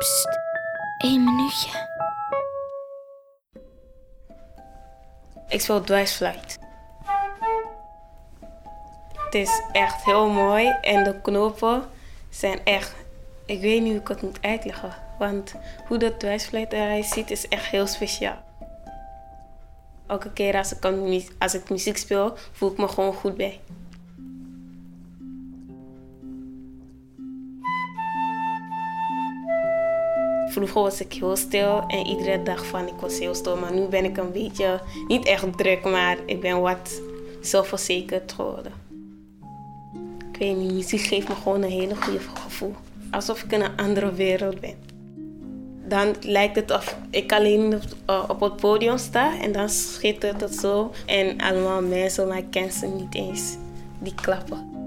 Psst, één minuutje. Ik speel dwarsfluit. Het is echt heel mooi en de knopen zijn echt. Ik weet niet hoe ik het moet uitleggen, want hoe dat dwarsfluit eruit ziet is echt heel speciaal. Elke keer als ik, als ik muziek speel, voel ik me gewoon goed bij. Vroeger was ik heel stil en iedere dag van ik was heel stil. Maar nu ben ik een beetje, niet echt druk, maar ik ben wat zelfverzekerd geworden. Ik weet niet, muziek geeft me gewoon een hele goede gevoel. Alsof ik in een andere wereld ben. Dan lijkt het of ik alleen op, op het podium sta en dan schittert het zo. En allemaal mensen, maar ik ken ze niet eens, die klappen.